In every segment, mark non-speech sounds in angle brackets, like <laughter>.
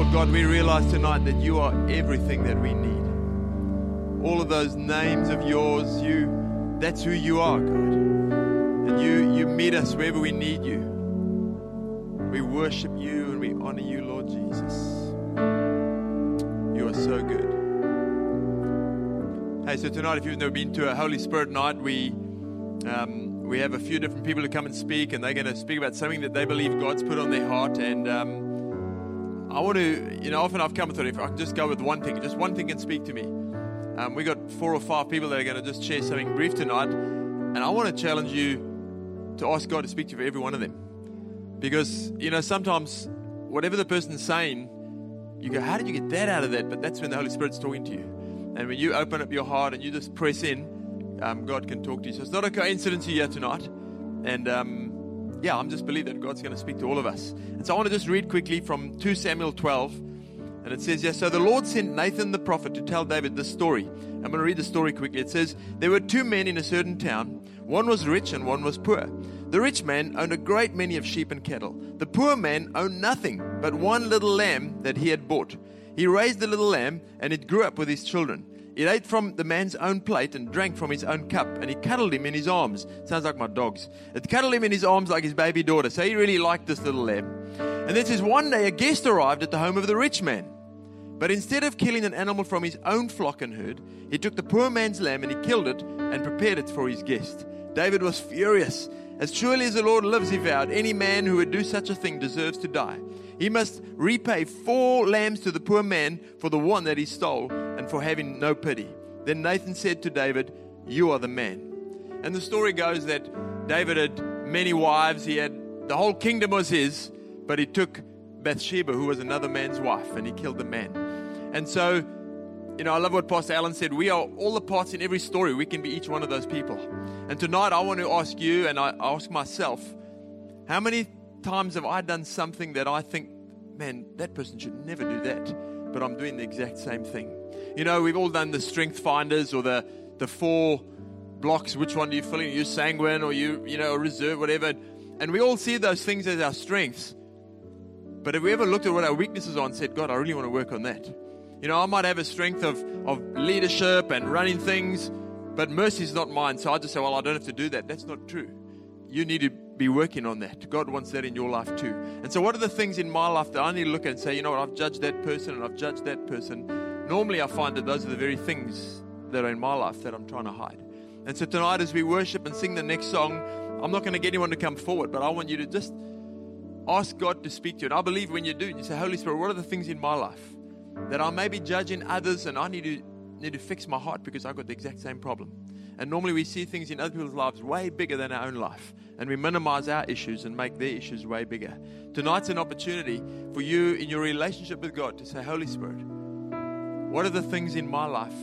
Lord God, we realize tonight that you are everything that we need. All of those names of yours, you that's who you are, God. And you you meet us wherever we need you. We worship you and we honor you, Lord Jesus. You are so good. Hey, so tonight, if you've never been to a Holy Spirit night, we um, we have a few different people who come and speak, and they're going to speak about something that they believe God's put on their heart. And um, I want to, you know, often I've come and thought if I can just go with one thing, just one thing can speak to me. Um, we got four or five people that are going to just share something brief tonight, and I want to challenge you to ask God to speak to you for every one of them, because you know sometimes whatever the person's saying, you go, how did you get that out of that? But that's when the Holy Spirit's talking to you, and when you open up your heart and you just press in, um, God can talk to you. So it's not a coincidence you're here tonight, and. Um, yeah, I'm just believe that God's going to speak to all of us. And so I want to just read quickly from 2 Samuel 12. And it says, yeah, so the Lord sent Nathan the prophet to tell David this story. I'm going to read the story quickly. It says, There were two men in a certain town. One was rich and one was poor. The rich man owned a great many of sheep and cattle. The poor man owned nothing but one little lamb that he had bought. He raised the little lamb and it grew up with his children. It ate from the man's own plate and drank from his own cup, and he cuddled him in his arms. Sounds like my dogs. It cuddled him in his arms like his baby daughter. So he really liked this little lamb. And this is One day a guest arrived at the home of the rich man. But instead of killing an animal from his own flock and herd, he took the poor man's lamb and he killed it and prepared it for his guest. David was furious. As surely as the Lord lives, he vowed, any man who would do such a thing deserves to die. He must repay four lambs to the poor man for the one that he stole and for having no pity. Then Nathan said to David, You are the man. And the story goes that David had many wives, he had the whole kingdom was his, but he took Bathsheba, who was another man's wife, and he killed the man. And so, you know, I love what Pastor Allen said. We are all the parts in every story. We can be each one of those people. And tonight, I want to ask you, and I ask myself, how many times have I done something that I think, man, that person should never do that, but I'm doing the exact same thing? You know, we've all done the strength finders or the, the four blocks. Which one do you fill in? You sanguine or you, you know, reserve, whatever. And we all see those things as our strengths. But have we ever looked at what our weaknesses are and said, God, I really want to work on that? You know, I might have a strength of, of leadership and running things, but mercy is not mine. So I just say, well, I don't have to do that. That's not true. You need to be working on that. God wants that in your life too. And so, what are the things in my life that I need to look at and say, you know what, I've judged that person and I've judged that person. Normally, I find that those are the very things that are in my life that I'm trying to hide. And so, tonight, as we worship and sing the next song, I'm not going to get anyone to come forward, but I want you to just ask God to speak to you. And I believe when you do, you say, Holy Spirit, what are the things in my life that I may be judging others and I need to need to fix my heart because I've got the exact same problem. And normally we see things in other people's lives way bigger than our own life. And we minimize our issues and make their issues way bigger. Tonight's an opportunity for you in your relationship with God to say, Holy Spirit, what are the things in my life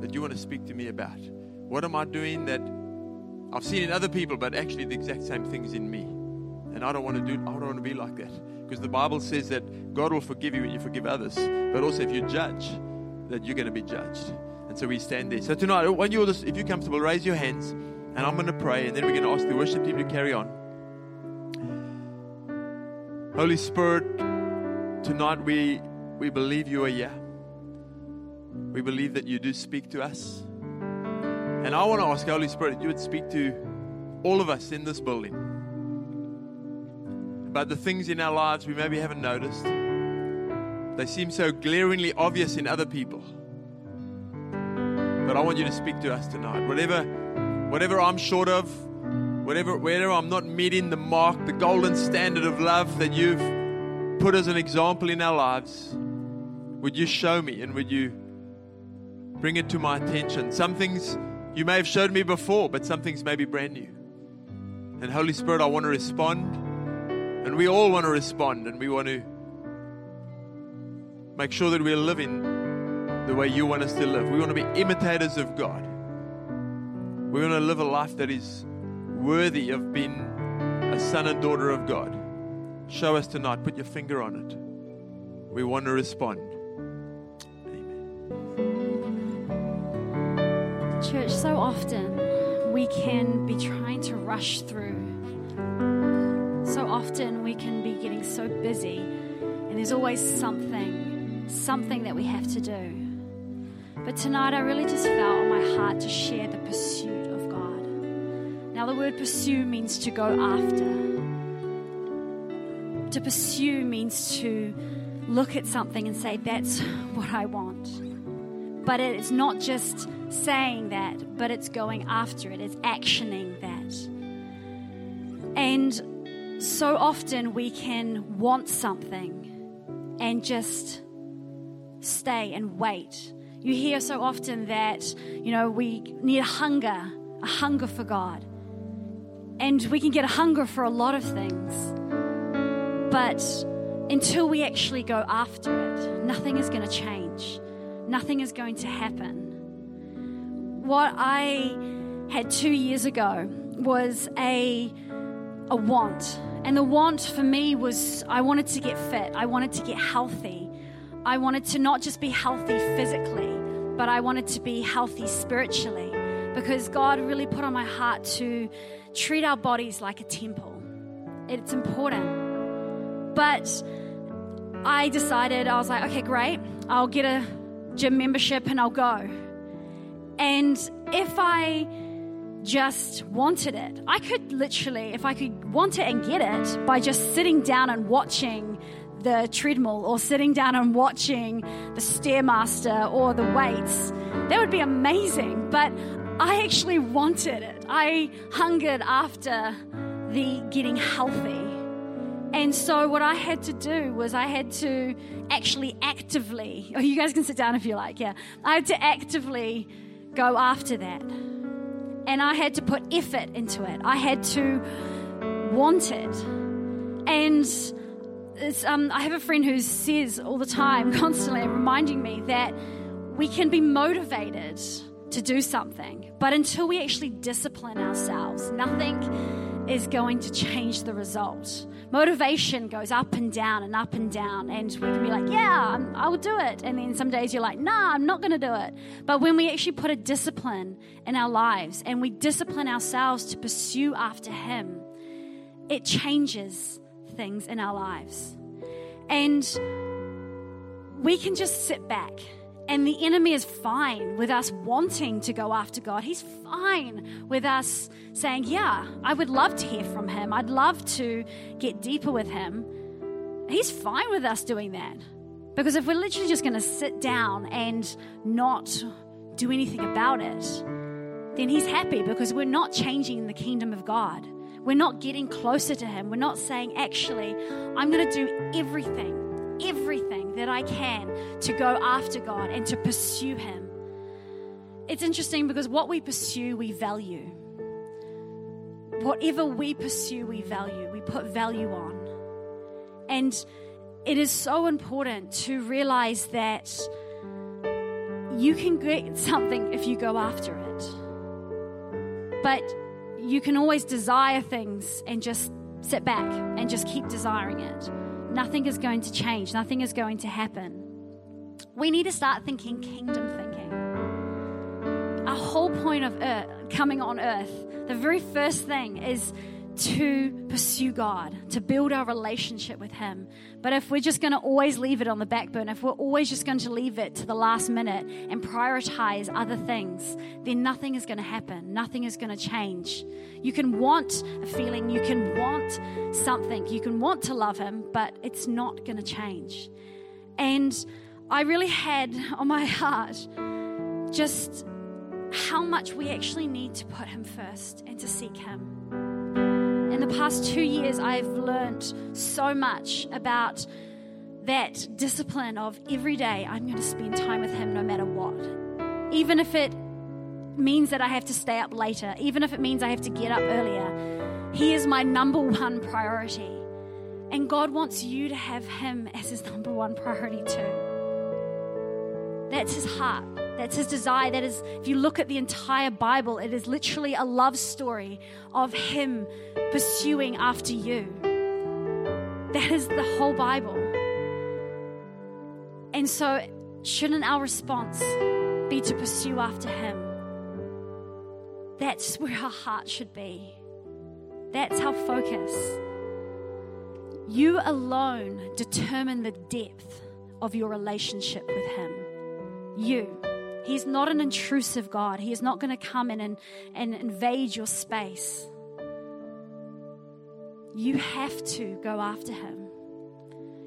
that you want to speak to me about? What am I doing that I've seen in other people, but actually the exact same things in me? And I don't want to do I don't want to be like that. Because the Bible says that God will forgive you when you forgive others. But also if you judge, that you're going to be judged. And so we stand there. So tonight, when you're just, if you're comfortable, raise your hands, and I'm going to pray, and then we're going to ask the worship team to carry on. Holy Spirit, tonight we we believe you are here. We believe that you do speak to us. And I want to ask Holy Spirit that you would speak to all of us in this building about the things in our lives we maybe haven't noticed. They seem so glaringly obvious in other people. But I want you to speak to us tonight. Whatever, whatever I'm short of, whatever, wherever I'm not meeting the mark, the golden standard of love that you've put as an example in our lives, would you show me and would you bring it to my attention? Some things you may have showed me before, but some things may be brand new. And Holy Spirit, I want to respond. And we all want to respond and we want to make sure that we're living the way you want us to live. We want to be imitators of God. We want to live a life that is worthy of being a son and daughter of God. Show us tonight. Put your finger on it. We want to respond. Amen. Church, so often we can be trying to rush through. Often we can be getting so busy And there's always something, something that we have to do. But tonight I really just felt on my heart to share the pursuit of God. Now, the word pursue means to go after. To pursue means to look at something and say, That's what I want. But it's not just saying that, but it's going after it, it's actioning that. And so often we can want something and just stay and wait. You hear so often that, you know, we need a hunger, a hunger for God. And we can get a hunger for a lot of things. But until we actually go after it, nothing is going to change. Nothing is going to happen. What I had two years ago was a, a want. And the want for me was I wanted to get fit, I wanted to get healthy. I wanted to not just be healthy physically, but I wanted to be healthy spiritually because God really put on my heart to treat our bodies like a temple. It's important. But I decided, I was like, okay, great. I'll get a gym membership and I'll go. And if I just wanted it, I could literally, if I could want it and get it by just sitting down and watching the treadmill or sitting down and watching the Stairmaster or the weights, that would be amazing. But I actually wanted it. I hungered after the getting healthy. And so, what I had to do was, I had to actually actively, oh, you guys can sit down if you like, yeah. I had to actively go after that. And I had to put effort into it. I had to want it. And um, I have a friend who says all the time, <laughs> constantly reminding me that we can be motivated to do something, but until we actually discipline ourselves, nothing is going to change the result. Motivation goes up and down and up and down, and we can be like, Yeah, I will do it. And then some days you're like, Nah, I'm not going to do it. But when we actually put a discipline in our lives and we discipline ourselves to pursue after Him, it changes things in our lives. And we can just sit back and the enemy is fine with us wanting to go after God. He's fine with us saying, Yeah, I would love to hear from Him. I'd love to get deeper with Him. He's fine with us doing that. Because if we're literally just going to sit down and not do anything about it, then He's happy because we're not changing the kingdom of God. We're not getting closer to Him. We're not saying, Actually, I'm going to do everything everything that I can to go after God and to pursue Him. It's interesting because what we pursue, we value. Whatever we pursue, we value. We put value on. And it is so important to realize that you can get something if you go after it. But you can always desire things and just sit back and just keep desiring it nothing is going to change, nothing is going to happen. We need to start thinking kingdom thinking. Our whole point of earth, coming on earth, the very first thing is to pursue God, to build our relationship with Him. But if we're just going to always leave it on the back burner, if we're always just going to leave it to the last minute and prioritize other things, then nothing is going to happen. Nothing is going to change. You can want a feeling, you can want something, you can want to love Him, but it's not going to change. And I really had on my <laughs> heart just how much we actually need to put Him first and to seek Him in the past two years, I've learned so much about that discipline of every day I'm going to spend time with Him no matter what. Even if it means that I have to stay up later, even if it means I have to get up earlier, He is my number one priority. And God wants you to have Him as His number one priority too. That's His heart. That's his desire. That is, if you look at the entire Bible, it is literally a love story of him pursuing after you. That is the whole Bible. And so, shouldn't our response be to pursue after him? That's where our heart should be. That's our focus. You alone determine the depth of your relationship with Him. You. He's not an intrusive God. He is not going to come in and, and invade your space. You have to go after Him.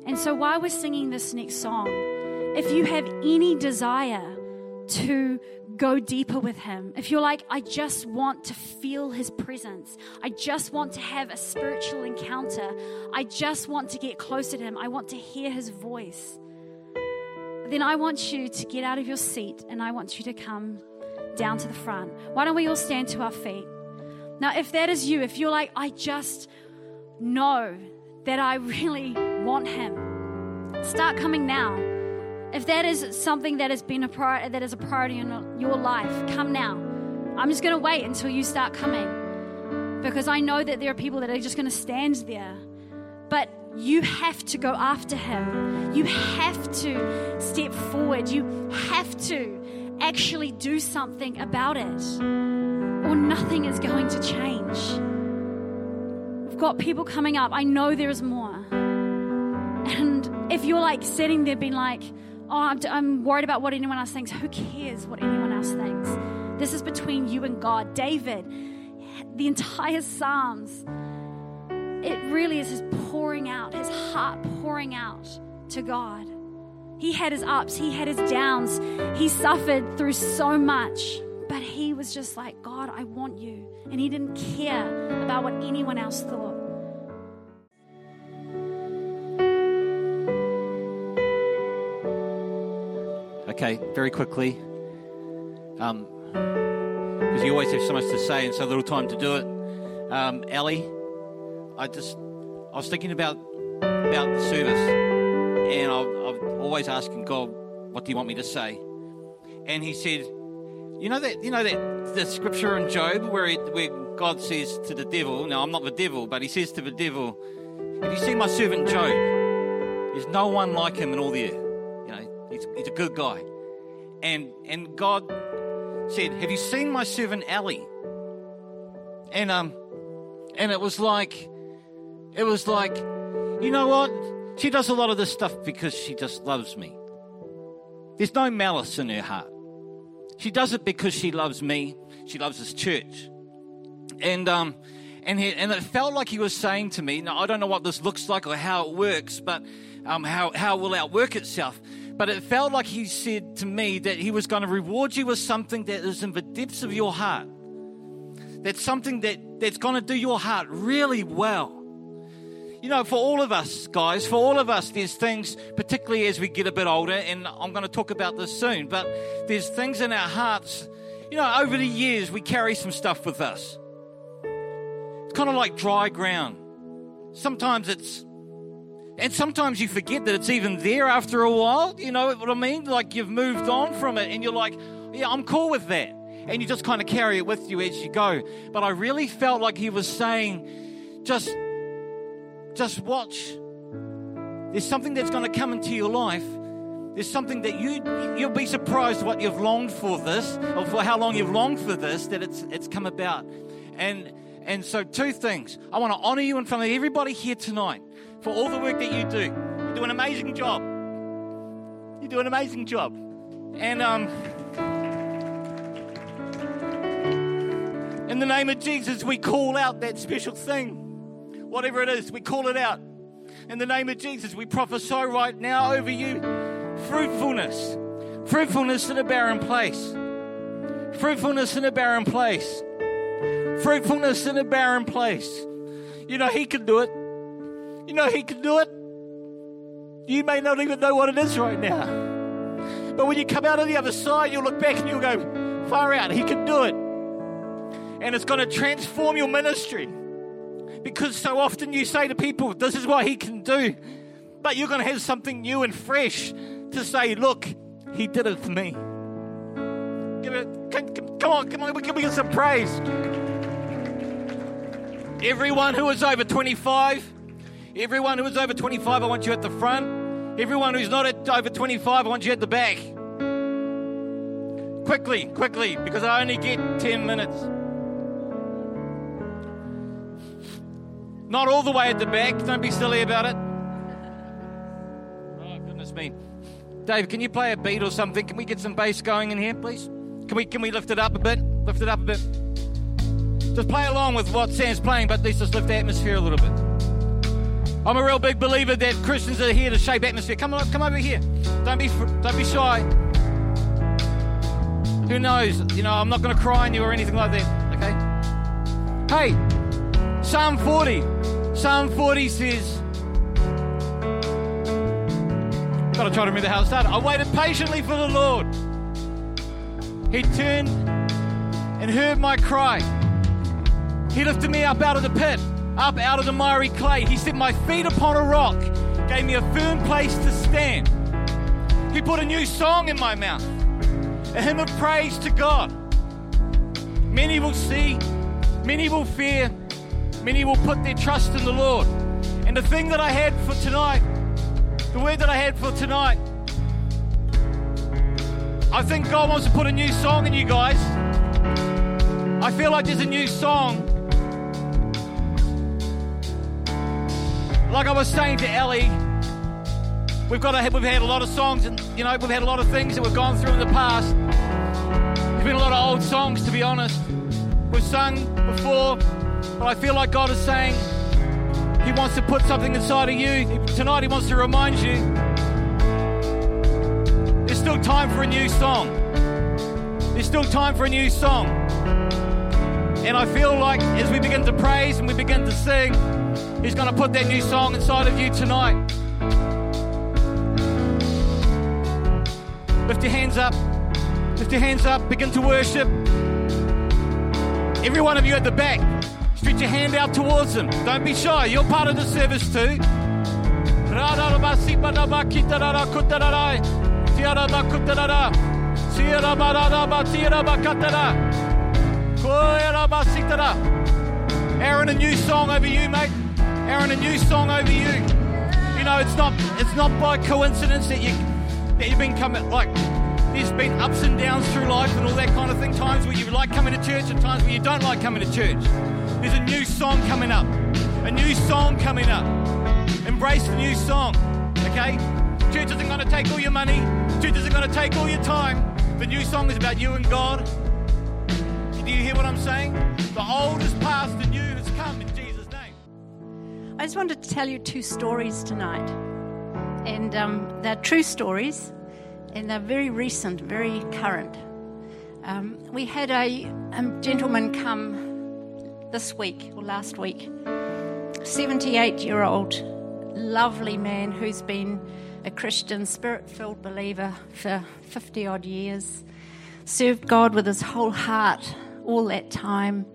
And so, while we're singing this next song, if you have any desire to go deeper with Him, if you're like, I just want to feel His presence, I just want to have a spiritual encounter, I just want to get closer to Him, I want to hear His voice, then I want you to get out of your seat and I want you to come down to the front. Why don't we all stand to our feet? Now, if that is you, if you're like, I just know that I really want Him, start coming now. If that is something that has been a priority, that is a priority in your life, come now. I'm just going to wait until you start coming because I know that there are people that are just going to stand there. But you have to go after him. You have to step forward. You have to actually do something about it, or nothing is going to change. We've got people coming up. I know there is more. And if you're like sitting there being like, oh, I'm, I'm worried about what anyone else thinks, who cares what anyone else thinks? This is between you and God. David, the entire Psalms, it really is his pouring out, his heart pouring out to God. He had his ups, he had his downs, he suffered through so much, but he was just like, God, I want you. And he didn't care about what anyone else thought. Okay, very quickly. Um, because you always have so much to say and so little time to do it. Um, Ellie, I just I was thinking about about the service, and I've, I've always asking God, "What do you want me to say?" And He said, "You know that you know that the scripture in Job where it, where God says to the devil, now I'm not the devil, but He says to the devil, "Have you seen my servant Job? There's no one like him in all the earth. You know, he's, he's a good guy." And and God said, "Have you seen my servant Ellie?" And um, and it was like it was like, you know what? She does a lot of this stuff because she just loves me. There's no malice in her heart. She does it because she loves me. She loves this church. And um, and he, and it felt like he was saying to me, now I don't know what this looks like or how it works, but um, how how it will outwork itself. But it felt like he said to me that he was going to reward you with something that is in the depths of your heart. That's something that, that's going to do your heart really well you know, for all of us, guys, for all of us, there's things, particularly as we get a bit older, and I'm going to talk about this soon, but there's things in our hearts, you know, over the years, we carry some stuff with us. It's kind of like dry ground. Sometimes it's, and sometimes you forget that it's even there after a while, you know what I mean? Like you've moved on from it, and you're like, yeah, I'm cool with that. And you just kind of carry it with you as you go. But I really felt like he was saying, just just watch. There's something that's going to come into your life. There's something that you you'll be surprised what you've longed for this, or for how long you've longed for this, that it's it's come about. And and so two things. I want to honor you in front of everybody here tonight for all the work that you do. You do an amazing job. You do an amazing job. And um in the name of Jesus, we call out that special thing whatever it is, we call it out. In the name of Jesus, we prophesy right now over you fruitfulness, fruitfulness in a barren place, fruitfulness in a barren place, fruitfulness in a barren place. You know, He can do it. You know, He can do it. You may not even know what it is right now. But when you come out of the other side, you'll look back and you'll go, far out, He can do it. And it's going to transform your ministry. Because so often you say to people, this is what he can do. But you're going to have something new and fresh to say, look, he did it for me. Give it, come, come on, come on, give me some praise. Everyone who is over 25, everyone who is over 25, I want you at the front. Everyone who's not at over 25, I want you at the back. Quickly, quickly, because I only get 10 minutes. Not all the way at the back. Don't be silly about it. Oh, goodness me. Dave, can you play a beat or something? Can we get some bass going in here, please? Can we can we lift it up a bit? Lift it up a bit. Just play along with what Sam's playing, but let's just lift the atmosphere a little bit. I'm a real big believer that Christians are here to shape atmosphere. Come on, come over here. Don't be don't be shy. Who knows? You know, I'm not going to cry on you or anything like that. Okay. Hey, Psalm 40. Psalm 40 says. Gotta try to remember how it started. I waited patiently for the Lord. He turned and heard my cry. He lifted me up out of the pit, up out of the miry clay. He set my feet upon a rock, gave me a firm place to stand. He put a new song in my mouth, a hymn of praise to God. Many will see, many will fear, many will put their trust in the Lord. And the thing that I had for tonight, the word that I had for tonight, I think God wants to put a new song in you guys. I feel like there's a new song. Like I was saying to Ellie, we've got a, we've had a lot of songs, and you know we've had a lot of things that we've gone through in the past. There's been a lot of old songs, to be honest. We've sung before, but I feel like God is saying He wants to put something inside of you tonight. He wants to remind you there's still time for a new song. There's still time for a new song. And I feel like as we begin to praise and we begin to sing, He's going to put that new song inside of you tonight. Lift your hands up. Lift your hands up. Begin to worship. Every one of you at the back, stretch your hand out towards them. Don't be shy. You're part of the service too. Aaron, a new song over you, mate. Aaron, a new song over you. You know, it's not it's not by coincidence that you that you've been coming like there's been ups and downs through life and all that kind of thing. Times where you like coming to church and times where you don't like coming to church. There's a new song coming up. A new song coming up. Embrace the new song. Okay? Church isn't going to take all your money. Church isn't going to take all your time. The new song is about you and God. Do you hear what I'm saying? The old is past, the new has come in Jesus' name. I just wanted to tell you two stories tonight. And um, they're true stories, and they're very recent, very current. Um, we had a, a gentleman come this week or last week, 78 year old, lovely man who's been a Christian, spirit filled believer for 50 odd years, served God with his whole heart all that time.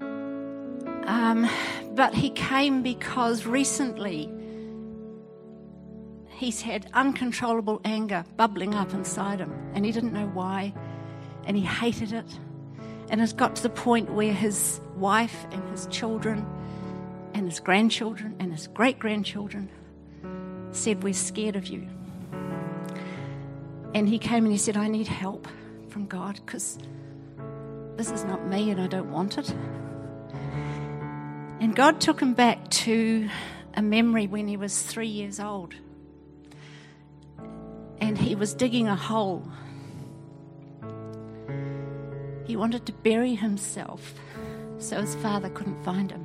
Um, but he came because recently he's had uncontrollable anger bubbling up inside him, and he didn't know why, and he hated it. And it's got to the point where his wife and his children and his grandchildren and his great grandchildren said, We're scared of you. And he came and he said, I need help from God because this is not me and I don't want it. And God took him back to a memory when he was three years old. And he was digging a hole. He wanted to bury himself so his father couldn't find him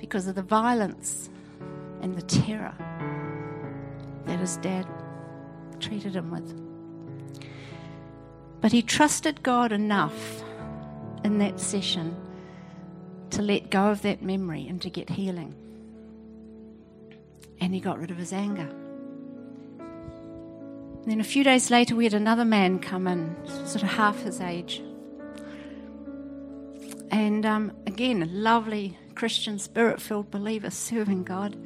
because of the violence and the terror that his dad treated him with. But he trusted God enough in that session to let go of that memory and to get healing. And he got rid of his anger. And then a few days later, we had another man come in, sort of half his age. And um, again, a lovely Christian, spirit filled believer serving God.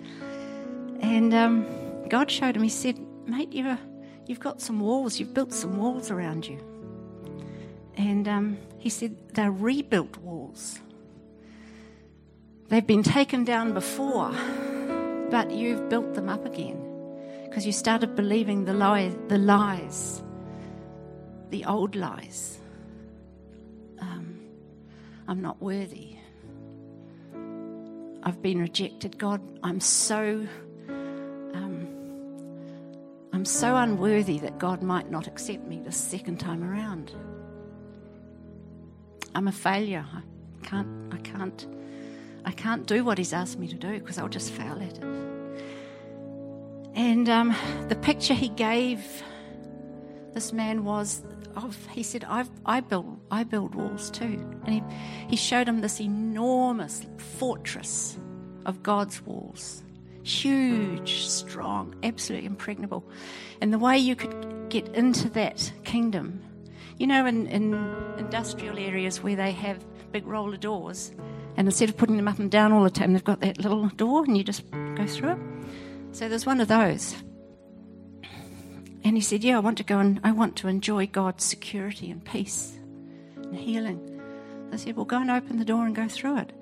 And um, God showed him, He said, Mate, you're, you've got some walls, you've built some walls around you. And um, he said, they're rebuilt walls. They've been taken down before, but you've built them up again because you started believing the, lie, the lies, the old lies. I'm not worthy. I've been rejected. God, I'm so um, I'm so unworthy that God might not accept me the second time around. I'm a failure. I can't I can't I can't do what he's asked me to do because I'll just fail at it. And um, the picture he gave this man was of, he said, I've, I, build, I build walls too. And he, he showed him this enormous fortress of God's walls. Huge, strong, absolutely impregnable. And the way you could get into that kingdom, you know, in, in industrial areas where they have big roller doors, and instead of putting them up and down all the time, they've got that little door and you just go through it. So there's one of those. And he said, Yeah, I want to go and I want to enjoy God's security and peace and healing. I said, Well, go and open the door and go through it.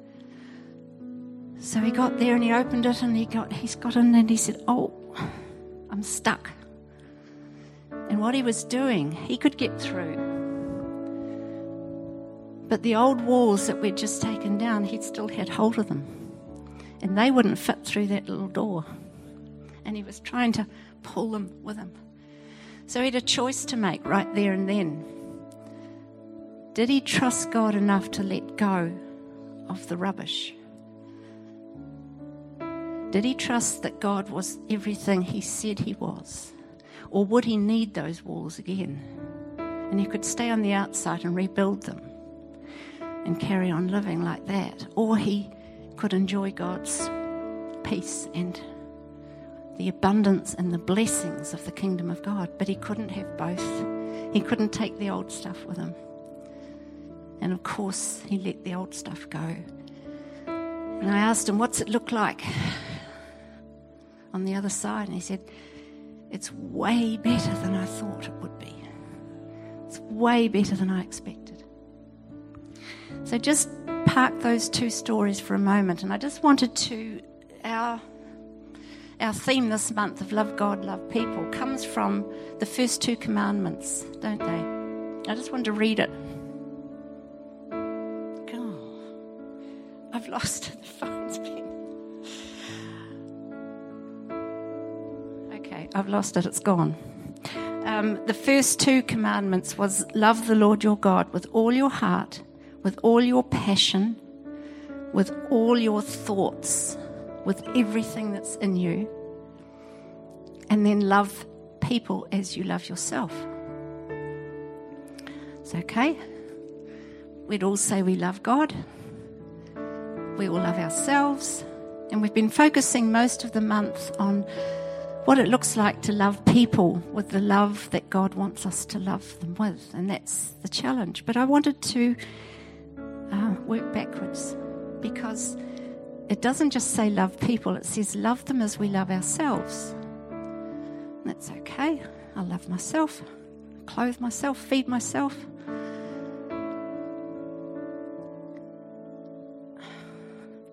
So he got there and he opened it and he got he's got in and he said, Oh, I'm stuck. And what he was doing, he could get through. But the old walls that we'd just taken down, he'd still had hold of them. And they wouldn't fit through that little door. And he was trying to pull them with him. So he had a choice to make right there and then. Did he trust God enough to let go of the rubbish? Did he trust that God was everything he said he was? Or would he need those walls again? And he could stay on the outside and rebuild them and carry on living like that. Or he could enjoy God's peace and the abundance and the blessings of the kingdom of God, but he couldn't have both. He couldn't take the old stuff with him. And of course, he let the old stuff go. And I asked him, What's it look like on the other side? And he said, It's way better than I thought it would be. It's way better than I expected. So just park those two stories for a moment. And I just wanted to, our our theme this month of love God, love people comes from the first two commandments, don't they? I just wanted to read it. I've lost. <laughs> The phone's been. Okay, I've lost it. It's gone. Um, the first two commandments was love the Lord your God with all your heart, with all your passion, with all your thoughts with everything that's in you, and then love people as you love yourself. It's okay. We'd all say we love God, we all love ourselves, and we've been focusing most of the month on what it looks like to love people with the love that God wants us to love them with, and that's the challenge. But I wanted to uh, work backwards because it doesn't just say love people, it says love them as we love ourselves. That's okay. I love myself, clothe myself, feed myself.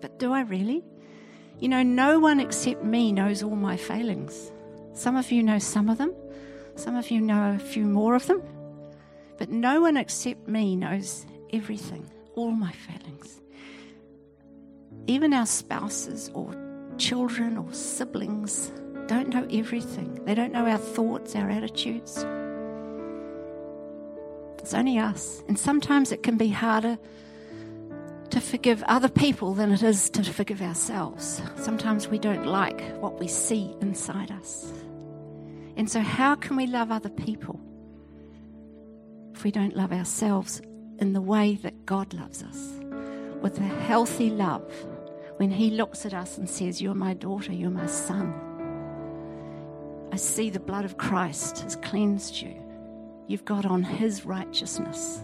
But do I really? You know, no one except me knows all my failings. Some of you know some of them, some of you know a few more of them, but no one except me knows everything, all my failings even our spouses or children or siblings don't know everything. They don't know our thoughts, our attitudes. It's only us. And sometimes it can be harder to forgive other people than it is to forgive ourselves. Sometimes we don't like what we see inside us. And so, how can we love other people if we don't love ourselves in the way that God loves us? With a healthy love when He looks at us and says, You're my daughter, you're my son. I see the blood of Christ has cleansed you. You've got on His righteousness.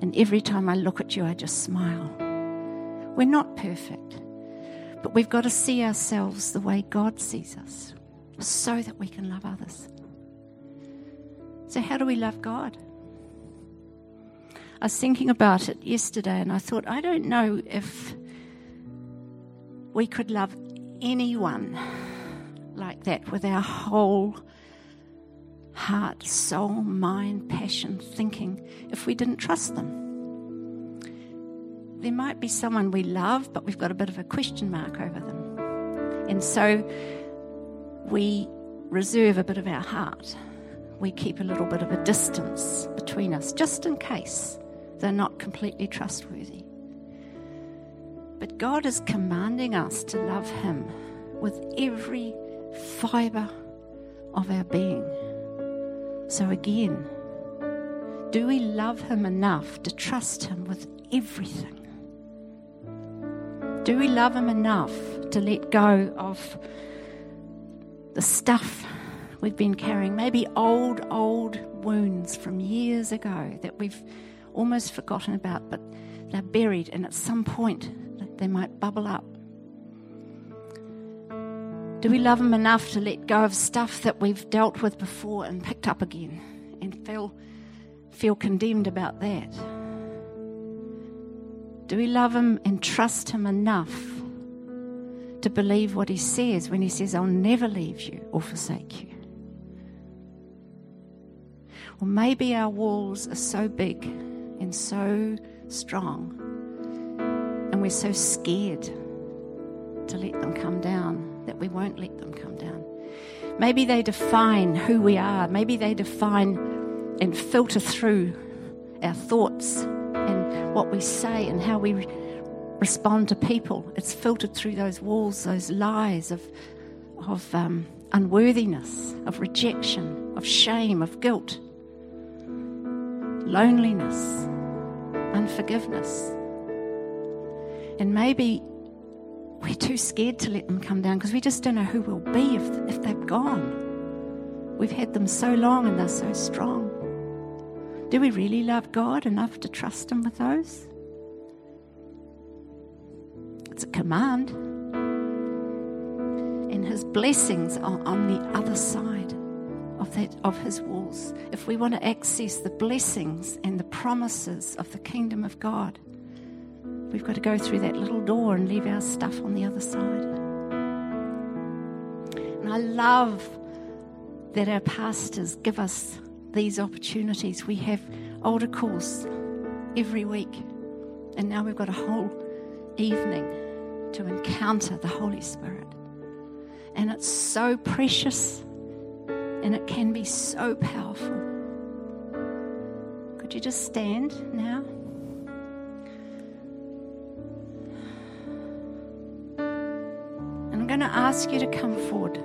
And every time I look at you, I just smile. We're not perfect, but we've got to see ourselves the way God sees us so that we can love others. So, how do we love God? I was thinking about it yesterday and I thought, I don't know if we could love anyone like that with our whole heart, soul, mind, passion, thinking if we didn't trust them. there might be someone we love, but we've got a bit of a question mark over them. And so we reserve a bit of our heart. We keep a little bit of a distance between us, just in case they're not completely trustworthy. But God is commanding us to love Him with every fiber of our being. So, again, do we love Him enough to trust Him with everything? Do we love Him enough to let go of the stuff we've been carrying? Maybe old, old wounds from years ago that we've almost forgotten about, but they're buried, and at some point they might bubble up. Do we love Him enough to let go of stuff that we've dealt with before and picked up again and feel, feel condemned about that? Do we love Him and trust Him enough to believe what He says when He says, I'll never leave you or forsake you? Or maybe our walls are so big and so strong, and we're so scared to let them come down that we won't let them come down. Maybe they define who we are. Maybe they define and filter through our thoughts and what we say and how we re- respond to people. It's filtered through those walls, those lies of, of um, unworthiness, of rejection, of shame, of guilt, loneliness, unforgiveness. And maybe we're too scared to let them come down because we just don't know who we'll be if, if they've gone. We've had them so long and they're so strong. Do we really love God enough to trust Him with those? It's a command. And His blessings are on the other side of, that, of His walls. If we want to access the blessings and the promises of the kingdom of God, We've got to go through that little door and leave our stuff on the other side. And I love that our pastors give us these opportunities. We have altar calls every week, and now we've got a whole evening to encounter the Holy Spirit. And it's so precious and it can be so powerful. Could you just stand now? I'm going to ask you to come forward.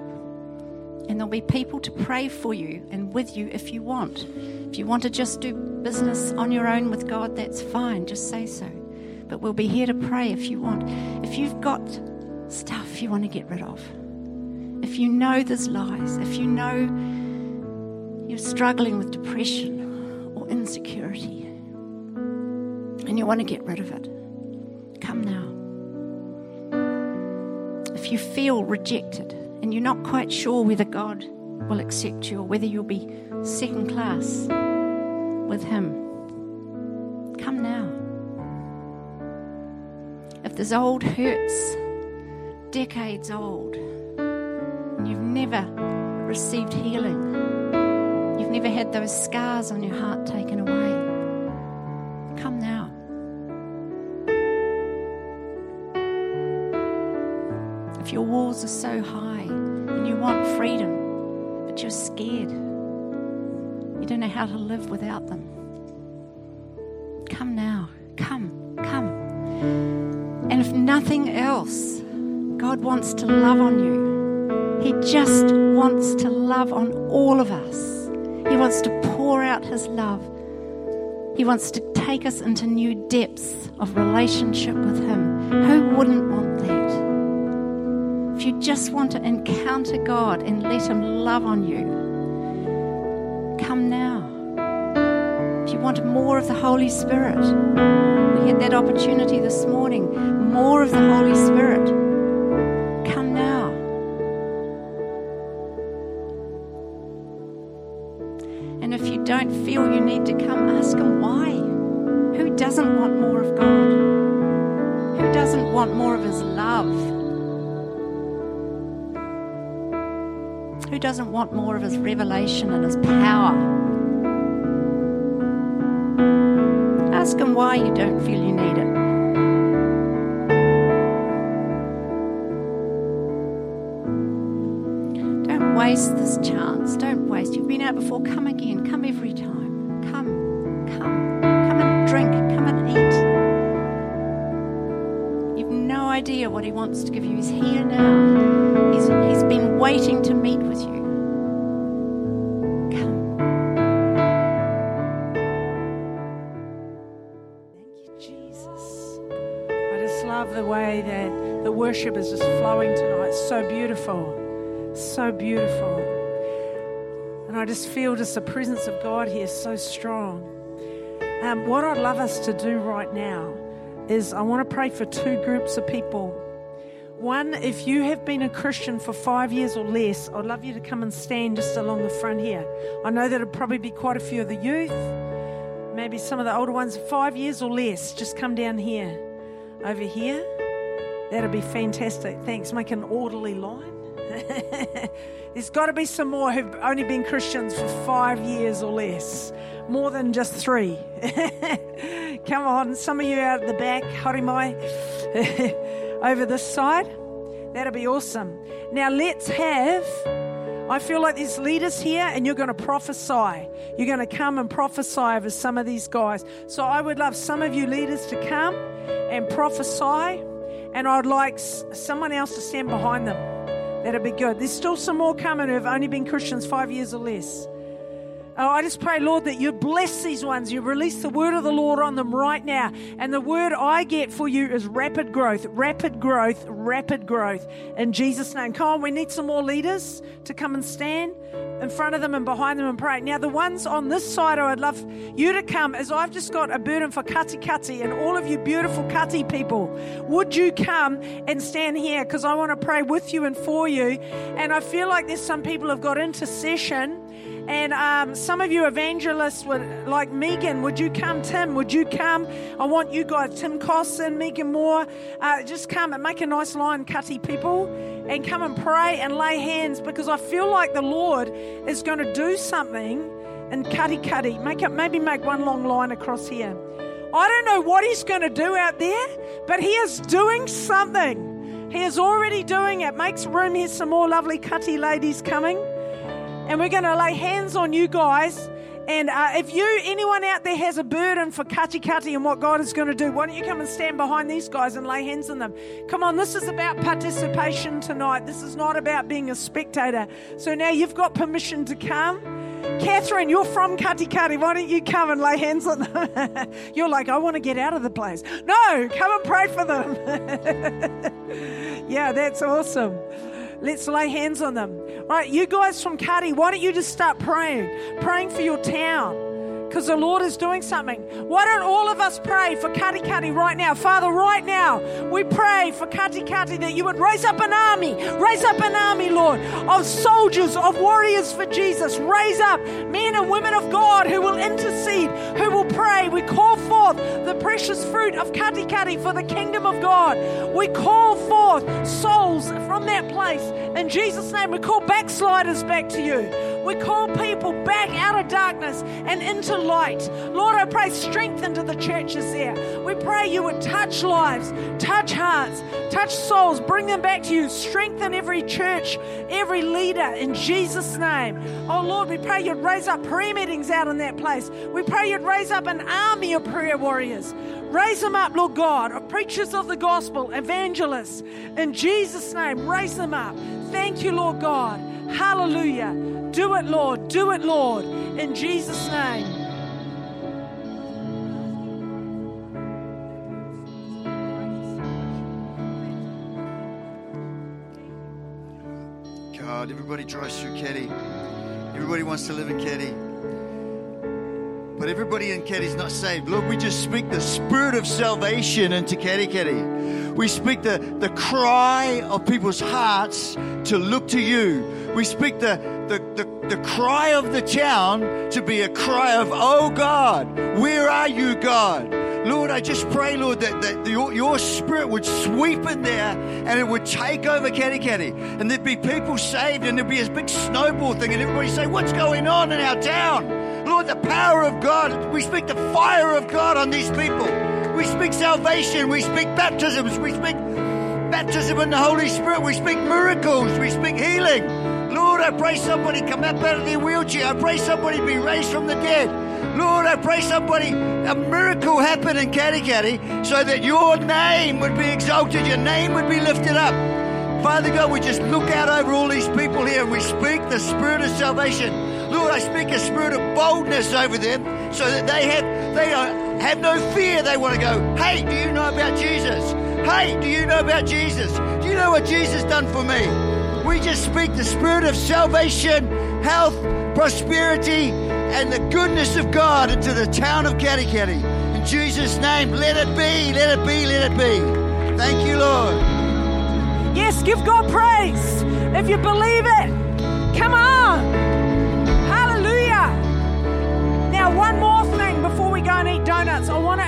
And there'll be people to pray for you and with you if you want. If you want to just do business on your own with God, that's fine. Just say so. But we'll be here to pray if you want. If you've got stuff you want to get rid of, if you know there's lies, if you know you're struggling with depression or insecurity, and you want to get rid of it, come now if you feel rejected and you're not quite sure whether God will accept you or whether you'll be second class with Him, come now. If there's old hurts, decades old, never received healing, you've never had those scars on your heart taken away, come now. if your walls are so high and you want freedom, but you're scared, you don't know how to live without them, come now. Come, come. And if nothing else, God wants to love on you. He just wants to love on all of us. He wants to pour out His love. He wants to take us into new depths of relationship with Him. Who wouldn't want that? If you just want to encounter God and let Him love on you, come now. If you want more of the Holy Spirit, we had that opportunity this morning. More of the Holy Spirit, doesn't want more of His revelation and His power. Ask Him why you don't feel you need it. Don't waste this chance. Don't waste. You've been out before. Come again. Come every time. Come, come, come and drink. Come and eat. You've no idea what He wants to give you. He's here now. He's, he's been waiting to meet with you. Worship is just flowing tonight. So beautiful. So beautiful. And I just feel just the presence of God here so strong. Um, what I'd love us to do right now is I want to pray for two groups of people. One, if you have been a Christian for five years or less, I'd love you to come and stand just along the front here. I know that'll probably be quite a few of the youth, maybe some of the older ones, five years or less. Just come down here, over here. That'll be fantastic. Thanks. Make an orderly line. <laughs> There's got to be some more who've only been Christians for five years or less, more than just three. <laughs> Come on, some of you out at the back, Harimai, <laughs> over this side. That'll be awesome. Now let's have. I feel like there's leaders here, and you're going to prophesy. You're going to come and prophesy over some of these guys. So I would love some of you leaders to come and prophesy, and I'd like someone else to stand behind them. That'd be good. There's still some more coming who have only been Christians five years or less. Oh, I just pray, Lord, that you bless these ones. You release the word of the Lord on them right now. And the word I get for you is rapid growth, rapid growth, rapid growth. In Jesus' name. Come on, we need some more leaders to come and stand in front of them and behind them and pray. Now, the ones on this side, oh, I would love you to come as I've just got a burden for Kati Kati and all of you beautiful Kati people. Would you come and stand here? Because I want to pray with you and for you. And I feel like there's some people who've got intercession. And um, some of you evangelists, would, like Megan, would you come? Tim, would you come? I want you guys, Tim Cosson, Megan Moore, uh, just come and make a nice line, Kati people, and come and pray and lay hands because I feel like the Lord is going to do something and Kati Kati. Make it, maybe make one long line across here. I don't know what He's going to do out there, but He is doing something. He is already doing it. Makes room. Here's some more lovely Kati ladies coming and we're going to lay hands on you guys. And uh, if you, anyone out there has a burden for Kati Kati and what God is going to do, why don't you come and stand behind these guys and lay hands on them? Come on, this is about participation tonight. This is not about being a spectator. So now you've got permission to come. Catherine, you're from Kati Kati. Why don't you come and lay hands on them? <laughs> you're like, I want to get out of the place. No, come and pray for them. <laughs> yeah, that's awesome. Let's lay hands on them. Right, you guys from Kati, why don't you just start praying? Praying for your town. Because the Lord is doing something. Why don't all of us pray for Kati Kati right now? Father, right now, we pray for Kati Kati that you would raise up an army, raise up an army, Lord, of soldiers, of warriors for Jesus. Raise up men and women of God who will intercede, who will pray. We call forth the precious fruit of Kati Kati for the kingdom of God. We call forth souls from that place. In Jesus' name, we call backsliders back to you. We call people back out of darkness and into light. Lord, I pray strength into the churches there. We pray you would touch lives, touch hearts, touch souls, bring them back to you. Strengthen every church, every leader in Jesus' name. Oh Lord, we pray you'd raise up prayer meetings out in that place. We pray you'd raise up an army of prayer warriors. Raise them up, Lord God, of preachers of the gospel, evangelists. In Jesus' name, raise them up. Thank you, Lord God. Hallelujah. Do it, Lord. Do it, Lord. In Jesus' name. God, everybody drives through Kati. Everybody wants to live in Kati. But everybody in Kati is not saved. Lord, we just speak the spirit of salvation into Kati Kati. We speak the, the cry of people's hearts to look to you. We speak the, the, the, the cry of the town to be a cry of, oh God, where are you, God? Lord, I just pray, Lord, that, that your, your spirit would sweep in there and it would take over Kati Kati. And there'd be people saved and there'd be a big snowball thing and everybody say, What's going on in our town? Lord, the power of God. We speak the fire of God on these people. We speak salvation. We speak baptisms. We speak baptism in the Holy Spirit. We speak miracles. We speak healing. Lord, I pray somebody come up out of their wheelchair. I pray somebody be raised from the dead. Lord, I pray somebody, a miracle happen in Katikati so that your name would be exalted, your name would be lifted up. Father God, we just look out over all these people here and we speak the spirit of salvation. Lord, I speak a spirit of boldness over them so that they have they don't have no fear. They want to go, hey, do you know about Jesus? Hey, do you know about Jesus? Do you know what Jesus done for me? We just speak the spirit of salvation, health, prosperity, and the goodness of God into the town of Katikati. In Jesus' name, let it be, let it be, let it be. Thank you, Lord. Yes, give God praise. If you believe it, come on.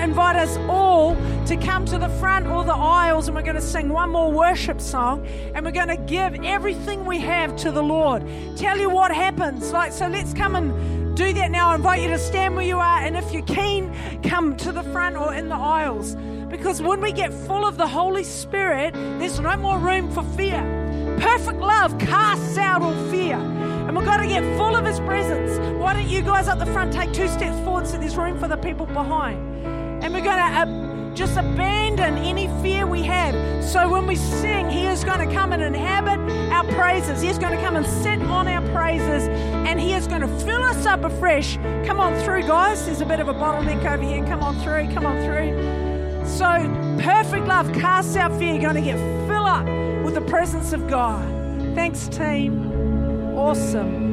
Invite us all to come to the front or the aisles, and we're going to sing one more worship song, and we're going to give everything we have to the Lord. Tell you what happens. Like, so let's come and do that now. I invite you to stand where you are, and if you're keen, come to the front or in the aisles. Because when we get full of the Holy Spirit, there's no more room for fear. Perfect love casts out all fear. And we've got to get full of His presence. Why don't you guys up the front take two steps forward so there's room for the people behind? And we're going to uh, just abandon any fear we have. So when we sing, He is going to come and inhabit our praises. He is going to come and sit on our praises. And He is going to fill us up afresh. Come on through, guys. There's a bit of a bottleneck over here. Come on through. Come on through. So, perfect love casts out fear. You're going to get filled up with the presence of God. Thanks, team. Awesome.